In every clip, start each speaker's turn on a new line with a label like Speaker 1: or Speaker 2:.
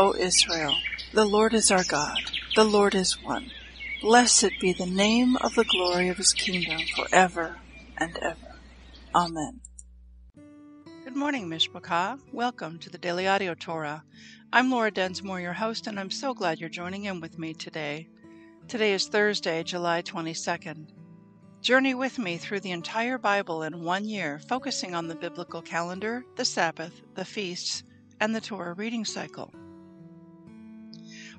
Speaker 1: O Israel, the Lord is our God, the Lord is one. Blessed be the name of the glory of his kingdom forever and ever. Amen. Good morning, Mishpachah. Welcome to the Daily Audio Torah. I'm Laura Densmore, your host, and I'm so glad you're joining in with me today. Today is Thursday, July 22nd. Journey with me through the entire Bible in one year, focusing on the biblical calendar, the Sabbath, the feasts, and the Torah reading cycle.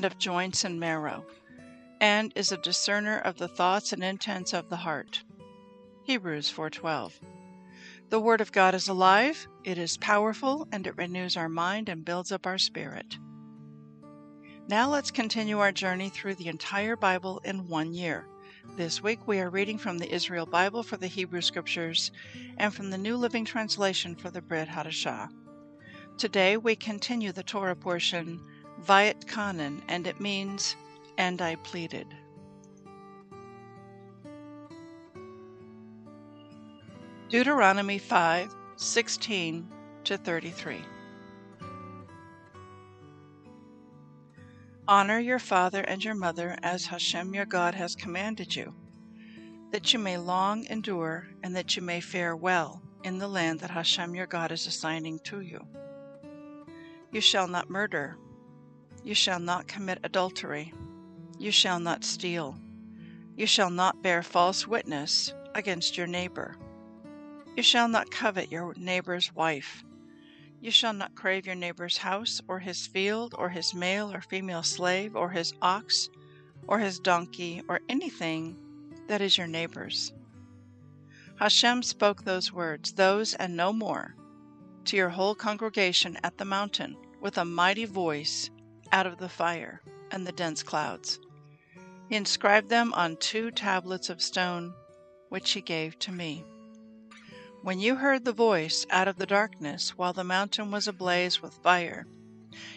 Speaker 1: and of joints and marrow, and is a discerner of the thoughts and intents of the heart. Hebrews 4:12. The word of God is alive, it is powerful, and it renews our mind and builds up our spirit. Now let's continue our journey through the entire Bible in one year. This week we are reading from the Israel Bible for the Hebrew Scriptures and from the New Living Translation for the Brit Hadashah. Today we continue the Torah portion Va'etchanan, and it means, and I pleaded. Deuteronomy 5 16 to 33. Honor your father and your mother as Hashem your God has commanded you, that you may long endure and that you may fare well in the land that Hashem your God is assigning to you. You shall not murder. You shall not commit adultery. You shall not steal. You shall not bear false witness against your neighbor. You shall not covet your neighbor's wife. You shall not crave your neighbor's house, or his field, or his male or female slave, or his ox, or his donkey, or anything that is your neighbor's. Hashem spoke those words, those and no more, to your whole congregation at the mountain with a mighty voice out of the fire and the dense clouds. He inscribed them on two tablets of stone, which he gave to me. When you heard the voice out of the darkness while the mountain was ablaze with fire,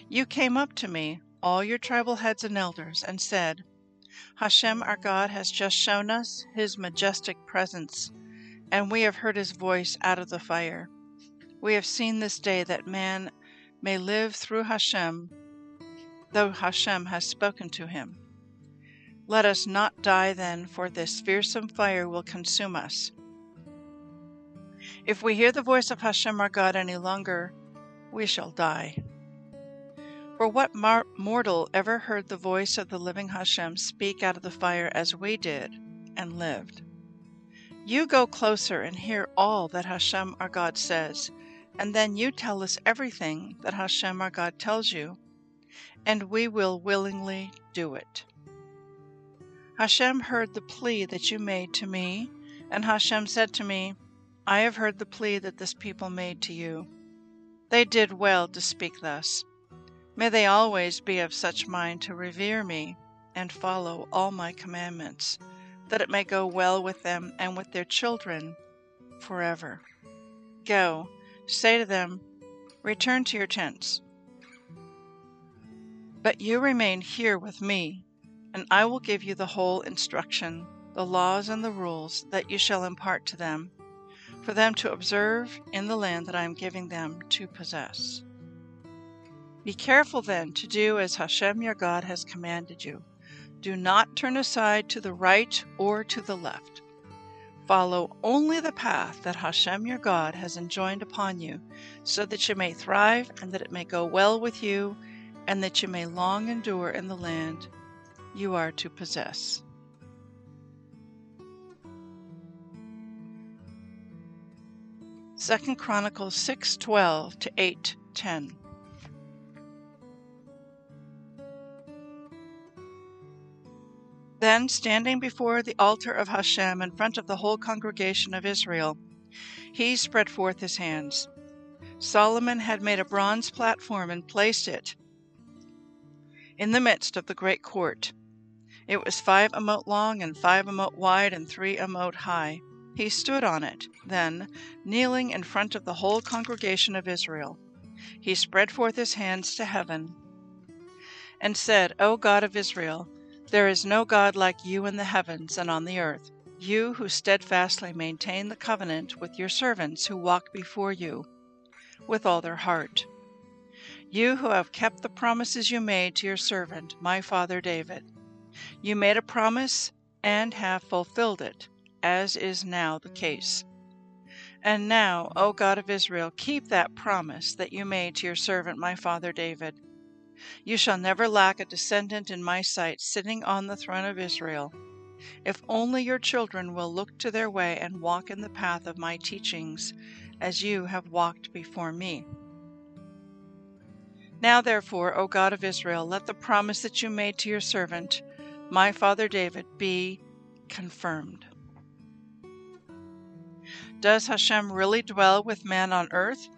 Speaker 1: you came up to me, all your tribal heads and elders, and said, Hashem our God has just shown us his majestic presence, and we have heard his voice out of the fire. We have seen this day that man may live through Hashem, though Hashem has spoken to him. Let us not die then, for this fearsome fire will consume us. If we hear the voice of Hashem our God any longer, we shall die. For what mar- mortal ever heard the voice of the living Hashem speak out of the fire as we did and lived? You go closer and hear all that Hashem our God says, and then you tell us everything that Hashem our God tells you, and we will willingly do it. Hashem heard the plea that you made to me, and Hashem said to me, I have heard the plea that this people made to you. They did well to speak thus. May they always be of such mind to revere me and follow all my commandments, that it may go well with them and with their children forever. Go, say to them, Return to your tents. But you remain here with me, and I will give you the whole instruction, the laws and the rules that you shall impart to them for them to observe in the land that I am giving them to possess. Be careful then to do as Hashem your God has commanded you. Do not turn aside to the right or to the left. Follow only the path that Hashem your God has enjoined upon you, so that you may thrive and that it may go well with you, and that you may long endure in the land you are to possess. Second Chronicles 6:12 to 8:10. Then, standing before the altar of Hashem in front of the whole congregation of Israel, he spread forth his hands. Solomon had made a bronze platform and placed it in the midst of the great court. It was five a amot long and five a amot wide and three a amot high. He stood on it, then, kneeling in front of the whole congregation of Israel. He spread forth his hands to heaven and said, O God of Israel, there is no God like you in the heavens and on the earth, you who steadfastly maintain the covenant with your servants who walk before you with all their heart. You who have kept the promises you made to your servant, my father David. You made a promise and have fulfilled it, as is now the case. And now, O God of Israel, keep that promise that you made to your servant, my father David. You shall never lack a descendant in my sight sitting on the throne of Israel. If only your children will look to their way and walk in the path of my teachings, as you have walked before me. Now, therefore, O God of Israel, let the promise that you made to your servant, my father David, be confirmed. Does Hashem really dwell with man on earth?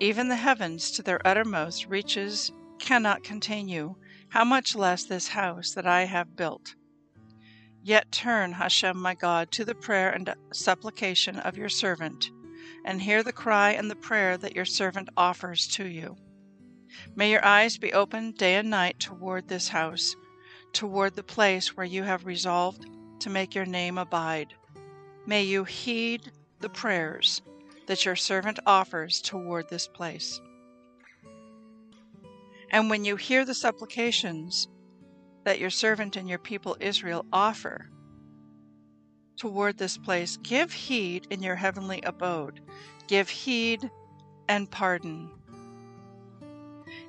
Speaker 1: Even the heavens to their uttermost reaches cannot contain you, how much less this house that I have built. Yet turn, Hashem my God, to the prayer and supplication of your servant, and hear the cry and the prayer that your servant offers to you. May your eyes be open day and night toward this house, toward the place where you have resolved to make your name abide. May you heed the prayers that your servant offers toward this place. And when you hear the supplications that your servant and your people Israel offer toward this place, give heed in your heavenly abode. Give heed and pardon.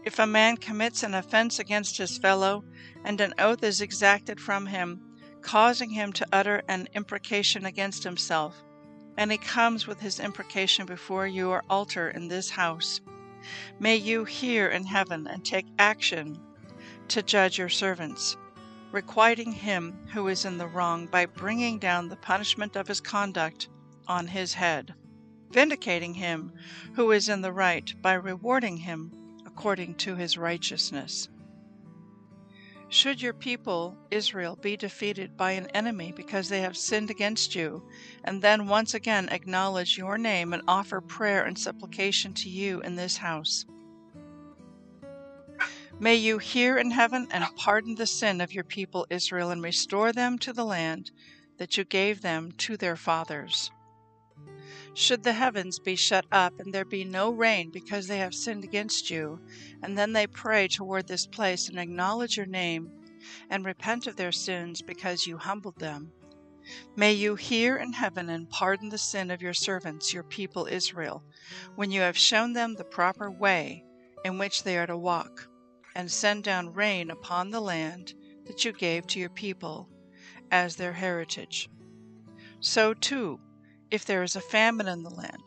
Speaker 1: If a man commits an offense against his fellow, and an oath is exacted from him, causing him to utter an imprecation against himself, and he comes with his imprecation before your altar in this house, May you hear in heaven and take action to judge your servants, requiting him who is in the wrong by bringing down the punishment of his conduct on his head, vindicating him who is in the right by rewarding him according to his righteousness. Should your people, Israel, be defeated by an enemy because they have sinned against you, and then once again acknowledge your name and offer prayer and supplication to you in this house, May you hear in heaven and pardon the sin of your people Israel and restore them to the land that you gave them to their fathers. Should the heavens be shut up and there be no rain because they have sinned against you, and then they pray toward this place and acknowledge your name and repent of their sins because you humbled them, may you hear in heaven and pardon the sin of your servants, your people Israel, when you have shown them the proper way in which they are to walk, and send down rain upon the land that you gave to your people as their heritage. So, too, if there is a famine in the land,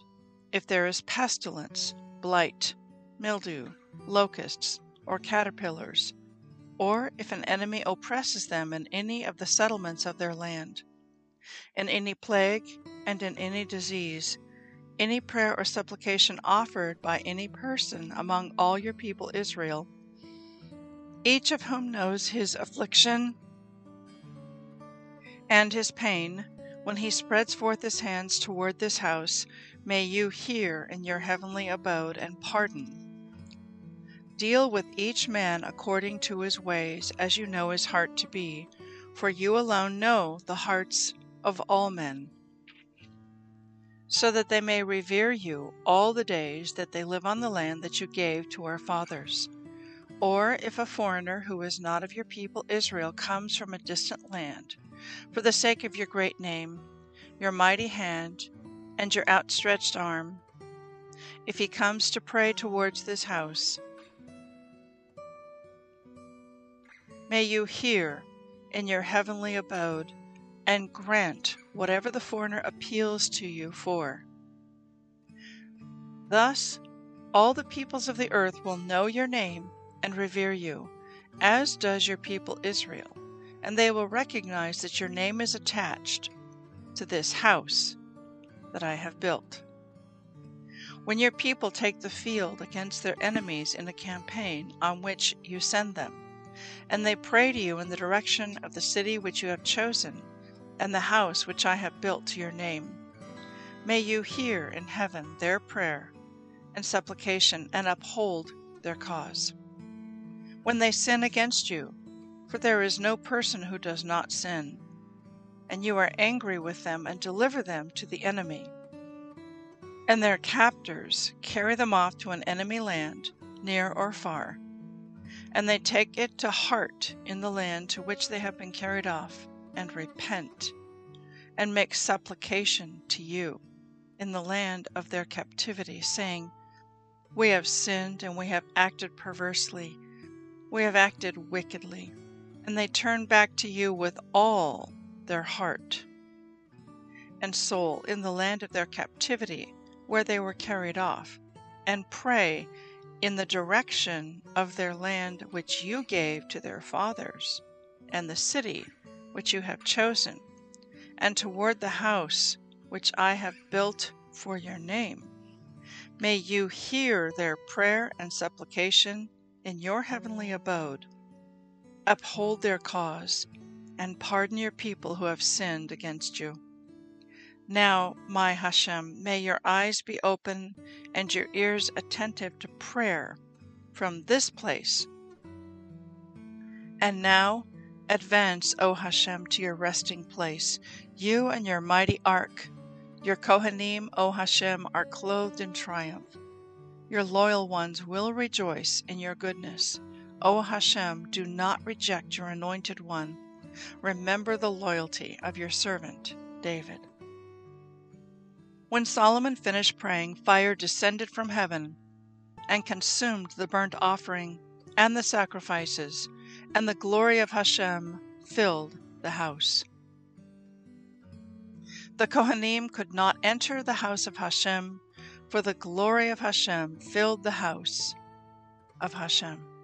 Speaker 1: if there is pestilence, blight, mildew, locusts, or caterpillars, or if an enemy oppresses them in any of the settlements of their land, in any plague and in any disease, any prayer or supplication offered by any person among all your people Israel, each of whom knows his affliction and his pain, when he spreads forth his hands toward this house, may you hear in your heavenly abode and pardon. Deal with each man according to his ways, as you know his heart to be, for you alone know the hearts of all men, so that they may revere you all the days that they live on the land that you gave to our fathers. Or if a foreigner who is not of your people Israel comes from a distant land, for the sake of your great name, your mighty hand, and your outstretched arm. If he comes to pray towards this house, may you hear in your heavenly abode and grant whatever the foreigner appeals to you for. Thus, all the peoples of the earth will know your name and revere you, as does your people Israel, and they will recognize that your name is attached to this house that I have built. When your people take the field against their enemies in a campaign on which you send them, and they pray to you in the direction of the city which you have chosen, and the house which I have built to your name, may you hear in heaven their prayer and supplication and uphold their cause. When they sin against you, for there is no person who does not sin, and you are angry with them and deliver them to the enemy, and their captors carry them off to an enemy land, near or far, and they take it to heart in the land to which they have been carried off, and repent, and make supplication to you in the land of their captivity, saying, we have sinned and we have acted perversely. We have acted wickedly. And they turn back to you with all their heart and soul in the land of their captivity where they were carried off, and pray in the direction of their land which you gave to their fathers, and the city which you have chosen, and toward the house which I have built for your name. May you hear their prayer and supplication in your heavenly abode. Uphold their cause and pardon your people who have sinned against you. Now, my Hashem, may your eyes be open and your ears attentive to prayer from this place. And now, advance, O Hashem, to your resting place, you and your mighty ark your Kohanim, O Hashem, are clothed in triumph. Your loyal ones will rejoice in your goodness. O Hashem, do not reject your anointed one. Remember the loyalty of your servant, David. When Solomon finished praying, fire descended from heaven and consumed the burnt offering and the sacrifices, and the glory of Hashem filled the house. The Kohanim could not enter the house of Hashem, for the glory of Hashem filled the house of Hashem.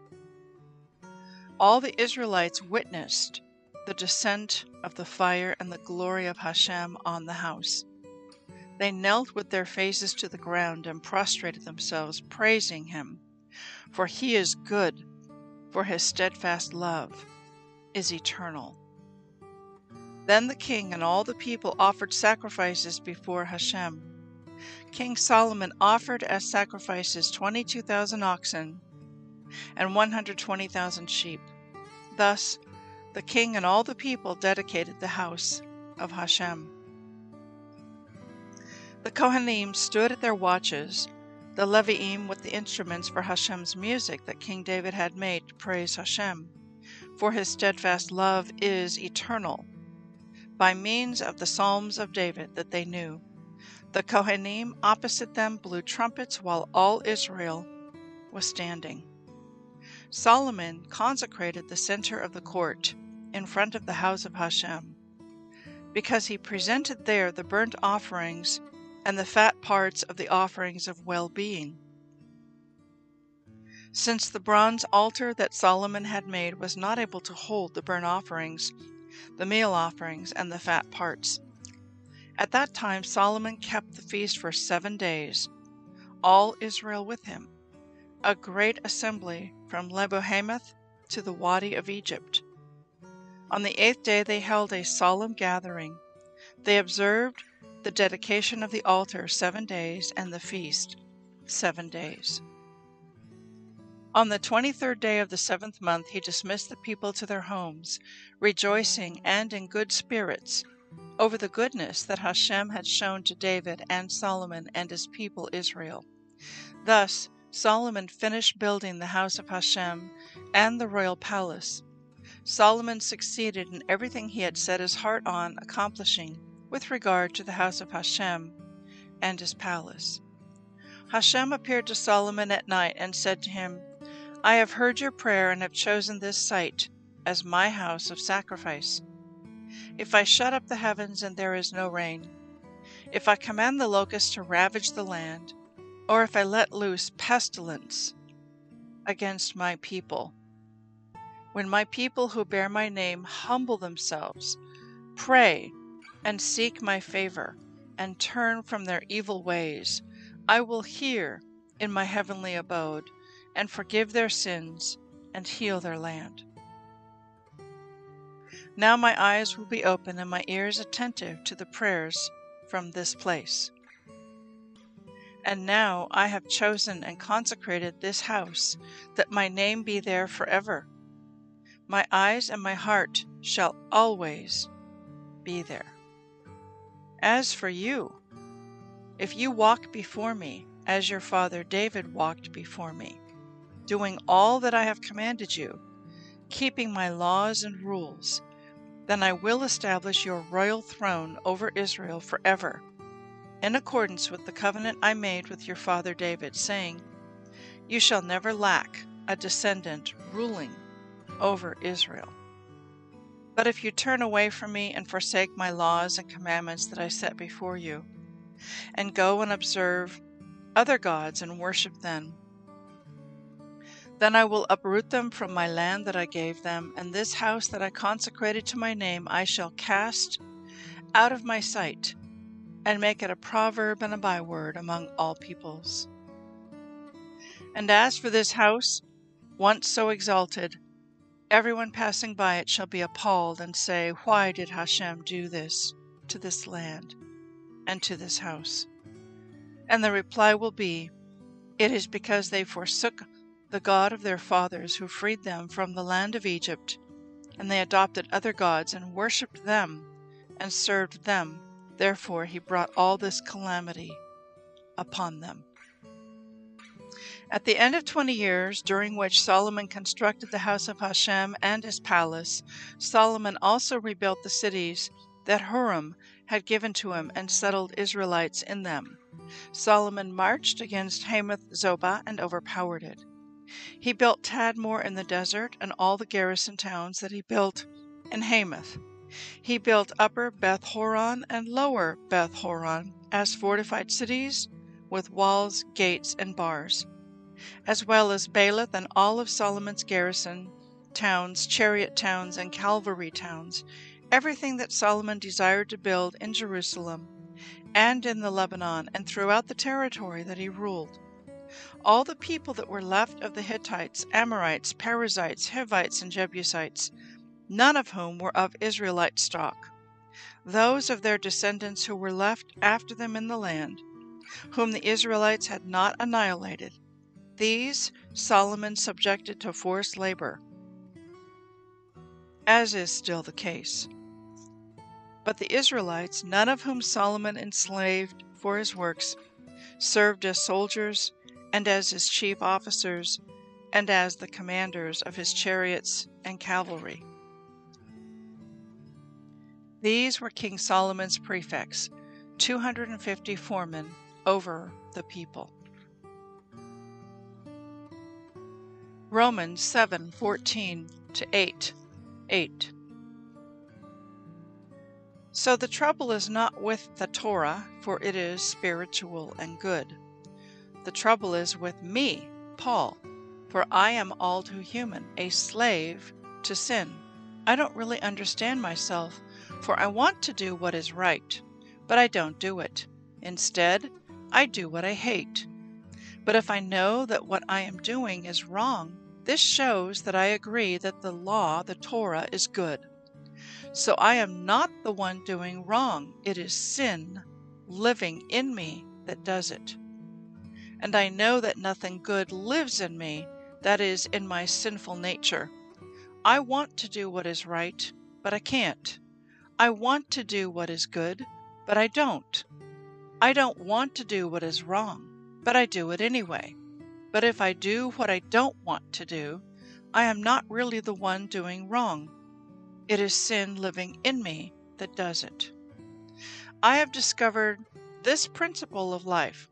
Speaker 1: All the Israelites witnessed the descent of the fire and the glory of Hashem on the house. They knelt with their faces to the ground and prostrated themselves, praising him, for he is good, for his steadfast love is eternal. Then the king and all the people offered sacrifices before Hashem. King Solomon offered as sacrifices 22,000 oxen and 120,000 sheep. Thus, the king and all the people dedicated the house of Hashem. The Kohanim stood at their watches, the Leviim with the instruments for Hashem's music that King David had made to praise Hashem. For his steadfast love is eternal by means of the Psalms of David that they knew. The Kohanim opposite them blew trumpets while all Israel was standing. Solomon consecrated the center of the court in front of the house of Hashem, because he presented there the burnt offerings and the fat parts of the offerings of well being. Since the bronze altar that Solomon had made was not able to hold the burnt offerings the meal offerings, and the fat parts. At that time Solomon kept the feast for seven days, all Israel with him, a great assembly from Lebo-hamath to the Wadi of Egypt. On the eighth day they held a solemn gathering. They observed the dedication of the altar seven days and the feast seven days. On the twenty third day of the seventh month he dismissed the people to their homes, rejoicing and in good spirits over the goodness that Hashem had shown to David and Solomon and his people Israel. Thus Solomon finished building the house of Hashem and the royal palace. Solomon succeeded in everything he had set his heart on accomplishing with regard to the house of Hashem and his palace. Hashem appeared to Solomon at night and said to him, I have heard your prayer and have chosen this site as my house of sacrifice. If I shut up the heavens and there is no rain, if I command the locusts to ravage the land, or if I let loose pestilence against my people, when my people who bear my name humble themselves, pray, and seek my favor, and turn from their evil ways, I will hear in my heavenly abode, and forgive their sins, and heal their land. Now my eyes will be open and my ears attentive to the prayers from this place. And now I have chosen and consecrated this house, that my name be there forever. My eyes and my heart shall always be there. As for you, if you walk before me as your father David walked before me, doing all that I have commanded you, keeping my laws and rules, then I will establish your royal throne over Israel forever, in accordance with the covenant I made with your father David, saying, You shall never lack a descendant ruling over Israel. But if you turn away from me and forsake my laws and commandments that I set before you, and go and observe other gods and worship them, then I will uproot them from my land that I gave them, and this house that I consecrated to my name I shall cast out of my sight, and make it a proverb and a byword among all peoples. And as for this house, once so exalted, Everyone passing by it shall be appalled and say, Why did Hashem do this to this land and to this house? And the reply will be, It is because they forsook the God of their fathers who freed them from the land of Egypt, and they adopted other gods and worshipped them and served them. Therefore he brought all this calamity upon them. At the end of twenty years, during which Solomon constructed the house of Hashem and his palace, Solomon also rebuilt the cities that Huram had given to him and settled Israelites in them. Solomon marched against Hamath Zobah and overpowered it. He built Tadmor in the desert and all the garrison towns that he built in Hamath. He built Upper Beth Horon and Lower Beth Horon as fortified cities with walls, gates, and bars as well as Baalath and all of Solomon's garrison towns, chariot towns, and cavalry towns, everything that Solomon desired to build in Jerusalem and in the Lebanon and throughout the territory that he ruled. All the people that were left of the Hittites, Amorites, Perizzites, Hivites, and Jebusites, none of whom were of Israelite stock, those of their descendants who were left after them in the land, whom the Israelites had not annihilated, these Solomon subjected to forced labor, as is still the case. But the Israelites, none of whom Solomon enslaved for his works, served as soldiers and as his chief officers and as the commanders of his chariots and cavalry. These were King Solomon's prefects, 250 foremen over the people. Romans 7:14 to 8. 8. So the trouble is not with the Torah, for it is spiritual and good. The trouble is with me, Paul, for I am all too human, a slave to sin. I don't really understand myself, for I want to do what is right, but I don't do it. Instead, I do what I hate. But if I know that what I am doing is wrong, this shows that I agree that the law, the Torah, is good. So I am not the one doing wrong. It is sin living in me that does it. And I know that nothing good lives in me, that is, in my sinful nature. I want to do what is right, but I can't. I want to do what is good, but I don't. I don't want to do what is wrong, but I do it anyway. But if I do what I don't want to do, I am not really the one doing wrong. It is sin living in me that does it. I have discovered this principle of life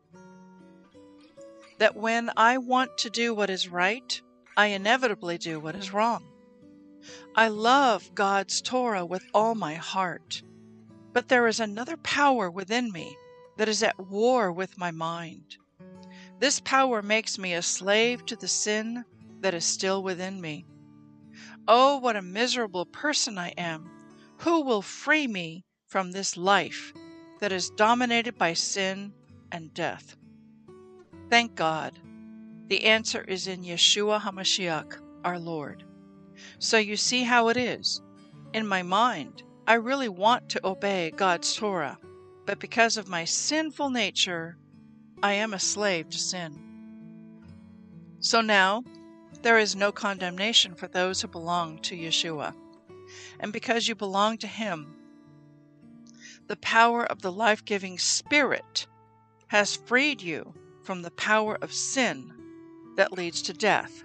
Speaker 1: that when I want to do what is right, I inevitably do what is wrong. I love God's Torah with all my heart, but there is another power within me that is at war with my mind. This power makes me a slave to the sin that is still within me. Oh, what a miserable person I am! Who will free me from this life that is dominated by sin and death? Thank God. The answer is in Yeshua HaMashiach, our Lord. So you see how it is. In my mind, I really want to obey God's Torah, but because of my sinful nature, I am a slave to sin. So now, there is no condemnation for those who belong to Yeshua. And because you belong to Him, the power of the life giving Spirit has freed you from the power of sin that leads to death.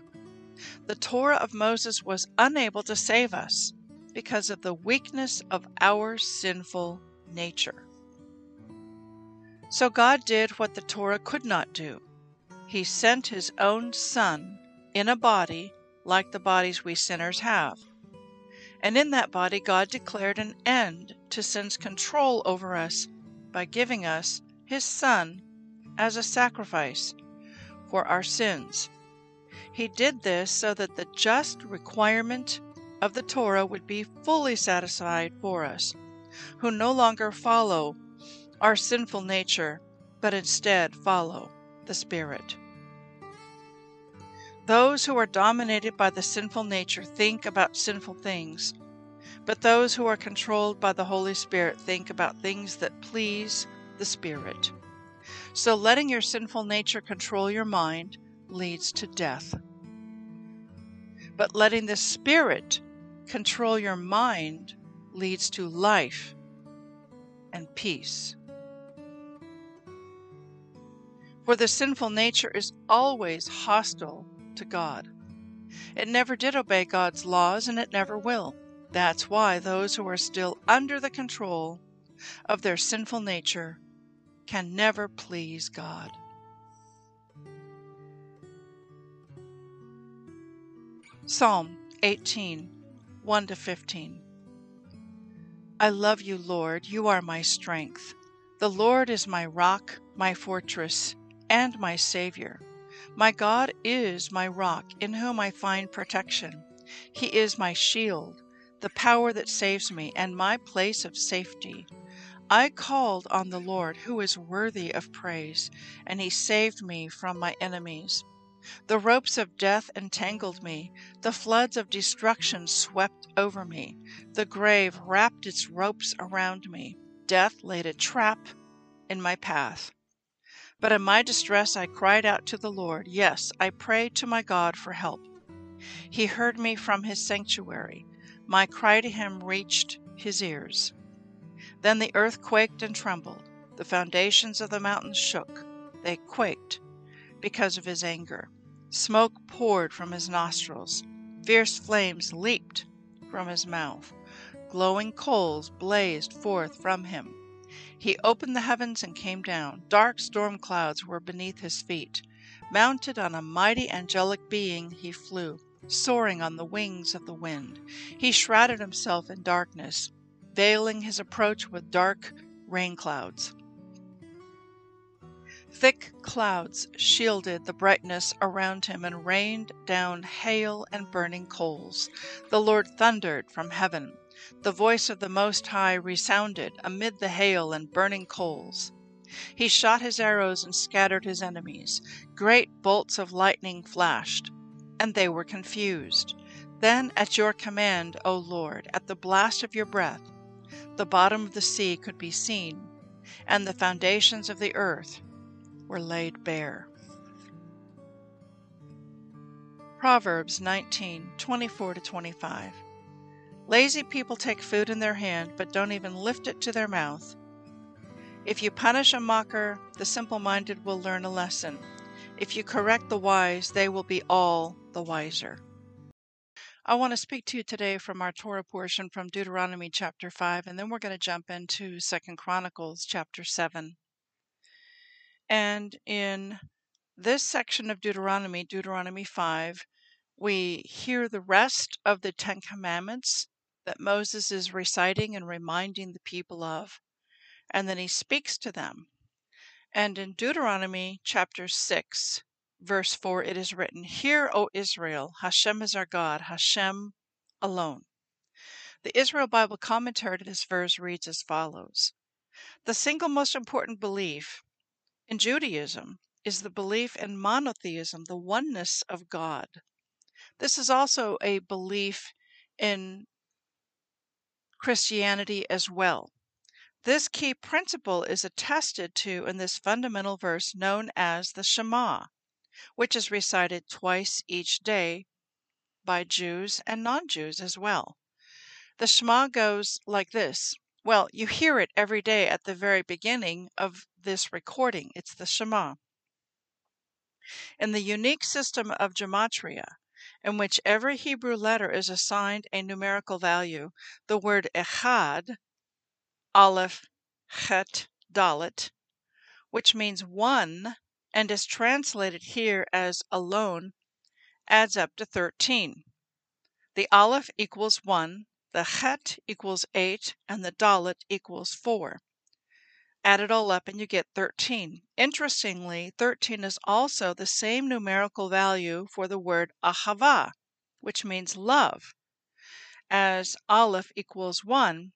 Speaker 1: The Torah of Moses was unable to save us because of the weakness of our sinful nature. So God did what the Torah could not do. He sent His own Son in a body like the bodies we sinners have. And in that body, God declared an end to sin's control over us by giving us His Son as a sacrifice for our sins. He did this so that the just requirement of the Torah would be fully satisfied for us, who no longer follow our sinful nature, but instead follow the Spirit. Those who are dominated by the sinful nature think about sinful things, but those who are controlled by the Holy Spirit think about things that please the Spirit. So letting your sinful nature control your mind leads to death. But letting the Spirit control your mind leads to life and peace. For the sinful nature is always hostile to God. It never did obey God's laws and it never will. That's why those who are still under the control of their sinful nature can never please God. Psalm 18 1 to 15. I love you, Lord. You are my strength. The Lord is my rock, my fortress, and my Savior. My God is my rock, in whom I find protection. He is my shield, the power that saves me, and my place of safety. I called on the Lord, who is worthy of praise, and he saved me from my enemies. The ropes of death entangled me, the floods of destruction swept over me, the grave wrapped its ropes around me, death laid a trap in my path. But in my distress I cried out to the Lord. Yes, I prayed to my God for help. He heard me from his sanctuary. My cry to him reached his ears. Then the earth quaked and trembled. The foundations of the mountains shook. They quaked because of his anger. Smoke poured from his nostrils. Fierce flames leaped from his mouth. Glowing coals blazed forth from him. He opened the heavens and came down. Dark storm clouds were beneath his feet. Mounted on a mighty angelic being, he flew, soaring on the wings of the wind. He shrouded himself in darkness veiling his approach with dark rain clouds. Thick clouds shielded the brightness around him and rained down hail and burning coals. The Lord thundered from heaven. The voice of the Most High resounded amid the hail and burning coals. He shot his arrows and scattered his enemies. Great bolts of lightning flashed, and they were confused. Then, at your command, O Lord, at the blast of your breath, the bottom of the sea could be seen, and the foundations of the earth were laid bare. Proverbs 19:24 25. Lazy people take food in their hand but don't even lift it to their mouth. If you punish a mocker, the simple minded will learn a lesson. If you correct the wise, they will be all the wiser. I want to speak to you today from our Torah portion from Deuteronomy chapter 5, and then we're going to jump into Second Chronicles chapter 7. And in this section of Deuteronomy, Deuteronomy 5, we hear the rest of the Ten Commandments that Moses is reciting and reminding the people of, and then he speaks to them. And in Deuteronomy chapter 6, verse 4, it is written, Hear, O Israel, Hashem is our God, Hashem alone. The Israel Bible commentary to this verse reads as follows The single most important belief in Judaism is the belief in monotheism, the oneness of God. This is also a belief in Christianity as well. This key principle is attested to in this fundamental verse known as the Shema, which is recited twice each day by Jews and non Jews as well. The Shema goes like this. Well, you hear it every day at the very beginning of this recording. It's the Shema. In the unique system of gematria, in which every Hebrew letter is assigned a numerical value, the word echad, aleph, chet, dalet, which means one and is translated here as alone, adds up to 13. The aleph equals 1, the chet equals 8, and the dalet equals 4. Add it all up and you get 13. Interestingly, 13 is also the same numerical value for the word ahava, which means love. As aleph equals 1,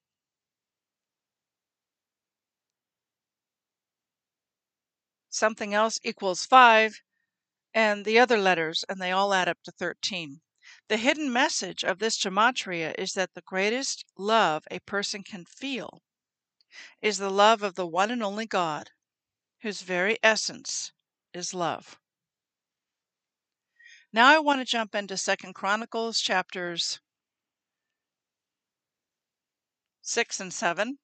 Speaker 1: something else equals 5, and the other letters, and they all add up to 13. The hidden message of this gematria is that the greatest love a person can feel is the love of the one and only God, whose very essence is love. Now I want to jump into Second Chronicles chapters 6 and 7.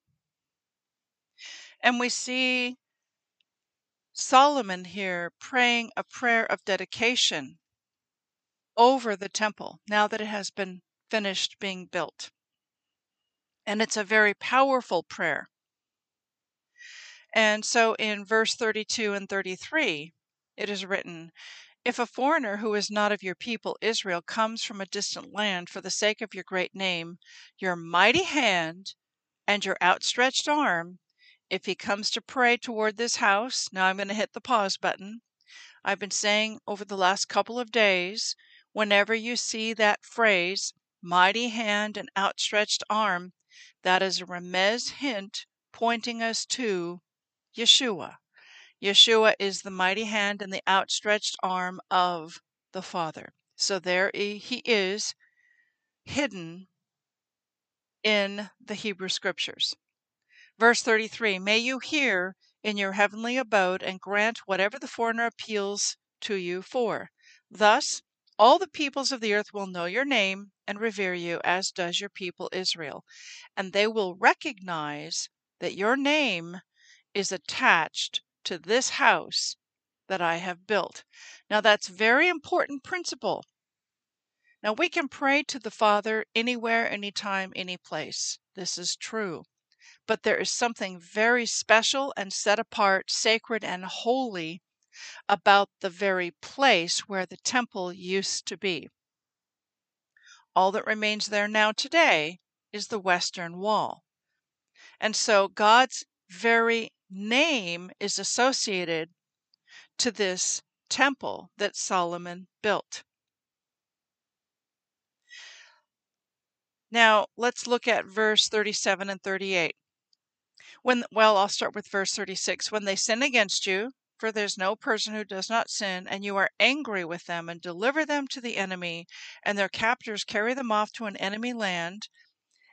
Speaker 1: And we see Solomon here praying a prayer of dedication over the temple now that it has been finished being built. And it's a very powerful prayer. And so in verse 32 and 33, it is written, If a foreigner who is not of your people Israel comes from a distant land for the sake of your great name, your mighty hand, and your outstretched arm, if he comes to pray toward this house, now I'm going to hit the pause button. I've been saying over the last couple of days, whenever you see that phrase, mighty hand and outstretched arm, that is a remez hint pointing us to Yeshua. Yeshua is the mighty hand and the outstretched arm of the Father. So there he is, hidden in the Hebrew Scriptures. Verse 33 May you hear in your heavenly abode and grant whatever the foreigner appeals to you for. Thus, all the peoples of the earth will know your name and revere you, as does your people Israel, and they will recognize that your name is attached to this house that I have built. Now, that's very important principle. Now, we can pray to the Father anywhere, anytime, any place. This is true but there is something very special and set apart, sacred and holy about the very place where the temple used to be. All that remains there now today is the western wall. And so God's very name is associated to this temple that Solomon built. Now, let's look at verse 37 and 38. When well, I'll start with verse 36. When they sin against you, for there's no person who does not sin, and you are angry with them and deliver them to the enemy, and their captors carry them off to an enemy land,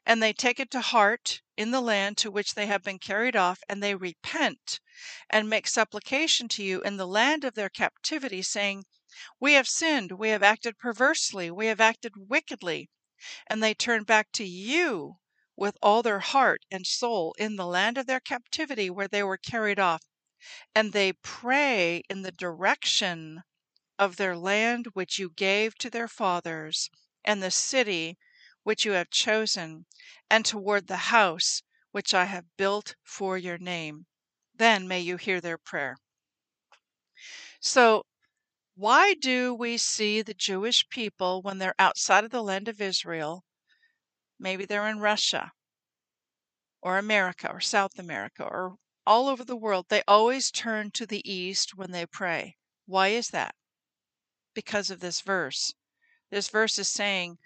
Speaker 1: and they take it to heart in the land to which they have been carried off, and they repent and make supplication to you in the land of their captivity, saying, We have sinned, we have acted perversely, we have acted wickedly, and they turn back to you with all their heart and soul in the land of their captivity where they were carried off, and they pray in the direction of their land which you gave to their fathers, and the city which you have chosen, and toward the house which I have built for your name. Then may you hear their prayer. So, why do we see the Jewish people when they're outside of the land of Israel? Maybe they're in Russia or America or South America or all over the world. They always turn to the east when they pray. Why is that? Because of this verse. This verse is saying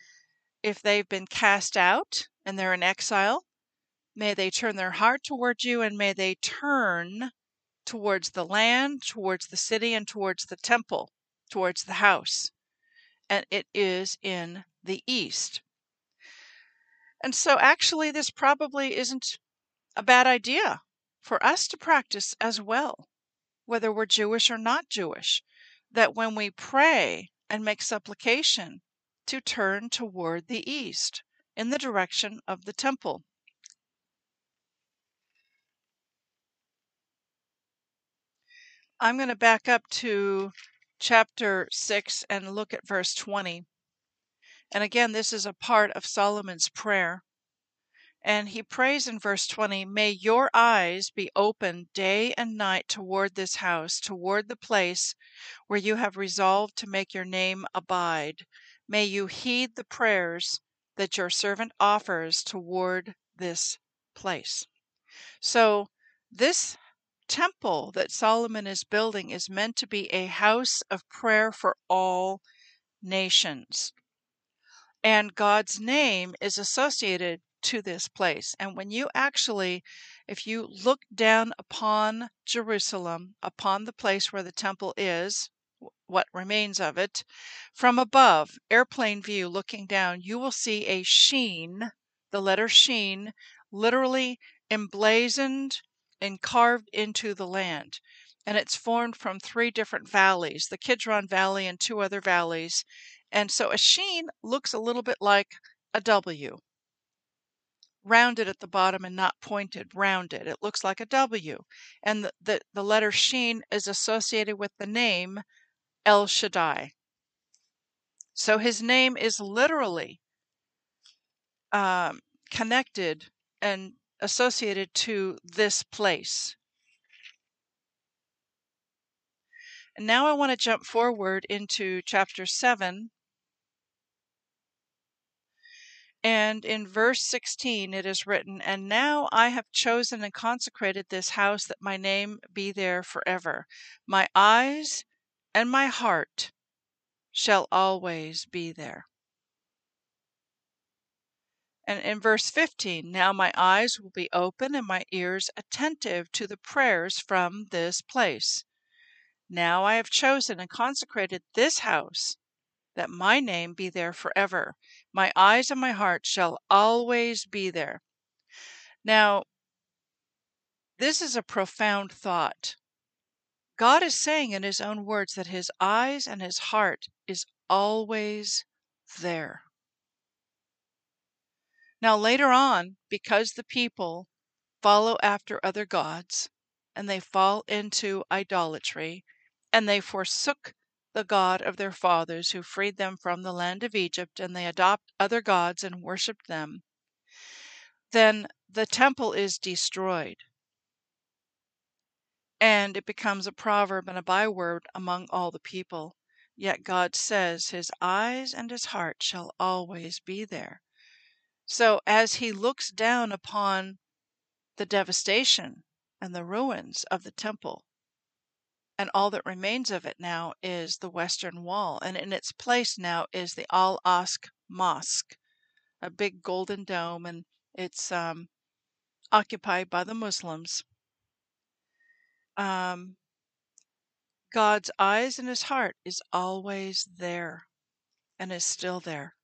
Speaker 1: if they've been cast out and they're in exile, may they turn their heart towards you and may they turn towards the land, towards the city, and towards the temple, towards the house. And it is in the east. And so, actually, this probably isn't a bad idea for us to practice as well, whether we're Jewish or not Jewish, that when we pray and make supplication, to turn toward the east in the direction of the temple. I'm going to back up to chapter 6 and look at verse 20. And again, this is a part of Solomon's prayer. And he prays in verse 20 May your eyes be open day and night toward this house, toward the place where you have resolved to make your name abide. May you heed the prayers that your servant offers toward this place. So, this temple that Solomon is building is meant to be a house of prayer for all nations. And God's name is associated to this place. And when you actually, if you look down upon Jerusalem, upon the place where the temple is, what remains of it, from above, airplane view looking down, you will see a sheen, the letter sheen, literally emblazoned and carved into the land. And it's formed from three different valleys the Kidron Valley and two other valleys. And so a sheen looks a little bit like a W. Rounded at the bottom and not pointed, rounded. It looks like a W. And the, the, the letter sheen is associated with the name El Shaddai. So his name is literally um, connected and associated to this place. And now I want to jump forward into chapter 7. And in verse 16 it is written, And now I have chosen and consecrated this house that my name be there forever. My eyes and my heart shall always be there. And in verse 15, now my eyes will be open and my ears attentive to the prayers from this place. Now I have chosen and consecrated this house, that my name be there forever. My eyes and my heart shall always be there. Now, this is a profound thought. God is saying in His own words that His eyes and His heart is always there. Now, later on, because the people follow after other gods and they fall into idolatry and they forsook the God of their fathers who freed them from the land of Egypt and they adopt other gods and worship them, then the temple is destroyed. And it becomes a proverb and a byword among all the people. Yet God says his eyes and his heart shall always be there. So as he looks down upon the devastation and the ruins of the temple, and all that remains of it now is the western wall, and in its place now is the Al Aqsa Mosque, a big golden dome, and it's um, occupied by the Muslims. Um, God's eyes and his heart is always there and is still there.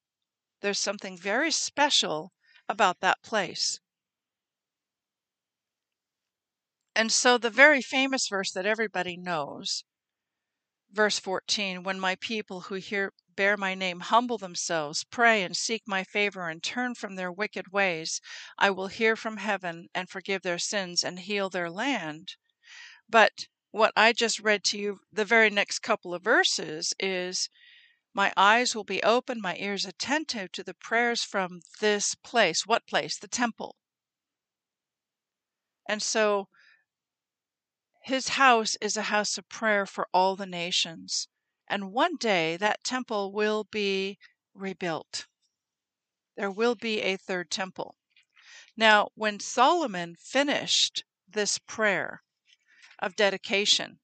Speaker 1: There's something very special about that place. And so, the very famous verse that everybody knows, verse 14 When my people who hear, bear my name humble themselves, pray and seek my favor, and turn from their wicked ways, I will hear from heaven and forgive their sins and heal their land. But what I just read to you, the very next couple of verses, is My eyes will be open, my ears attentive to the prayers from this place. What place? The temple. And so his house is a house of prayer for all the nations. And one day that temple will be rebuilt. There will be a third temple. Now, when Solomon finished this prayer of dedication,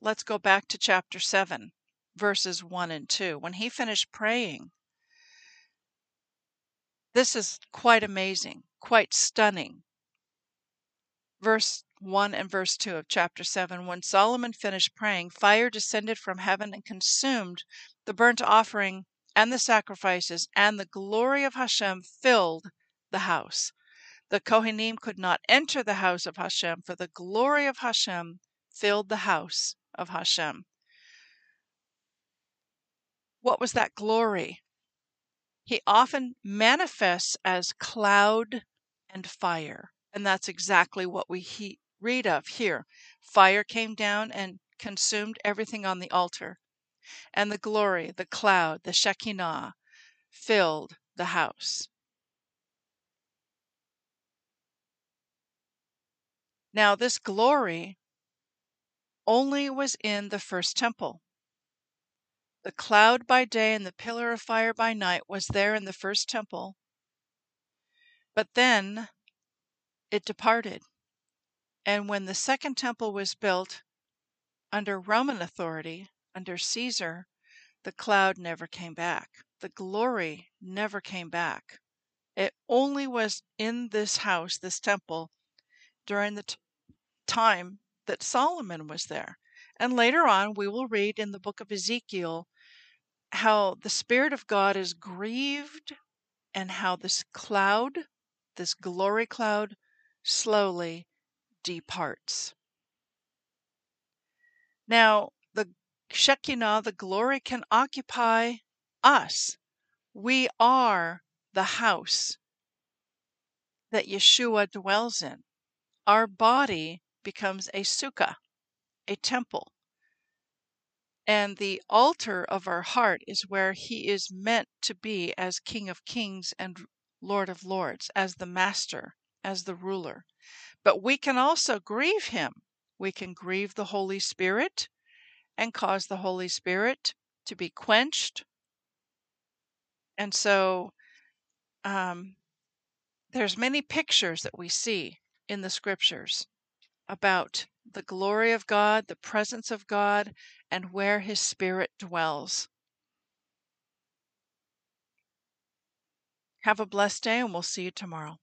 Speaker 1: let's go back to chapter 7, verses 1 and 2. When he finished praying, this is quite amazing, quite stunning. Verse 1 and verse 2 of chapter 7 When Solomon finished praying, fire descended from heaven and consumed the burnt offering and the sacrifices, and the glory of Hashem filled the house. The Kohanim could not enter the house of Hashem, for the glory of Hashem filled the house of Hashem. What was that glory? He often manifests as cloud and fire. And that's exactly what we he- read of here. Fire came down and consumed everything on the altar, and the glory, the cloud, the Shekinah, filled the house. Now, this glory only was in the first temple. The cloud by day and the pillar of fire by night was there in the first temple. But then it departed. And when the second temple was built under Roman authority, under Caesar, the cloud never came back. The glory never came back. It only was in this house, this temple, during the t- time that Solomon was there. And later on, we will read in the book of Ezekiel how the Spirit of God is grieved and how this cloud, this glory cloud, slowly departs. Now, the Shekinah, the glory, can occupy us. We are the house that Yeshua dwells in. Our body becomes a sukkah, a temple. And the altar of our heart is where he is meant to be as King of Kings and Lord of Lords, as the Master, as the ruler. But we can also grieve him. We can grieve the Holy Spirit and cause the Holy Spirit to be quenched. And so um, there's many pictures that we see in the scriptures about the glory of God, the presence of God, and where his spirit dwells. Have a blessed day, and we'll see you tomorrow.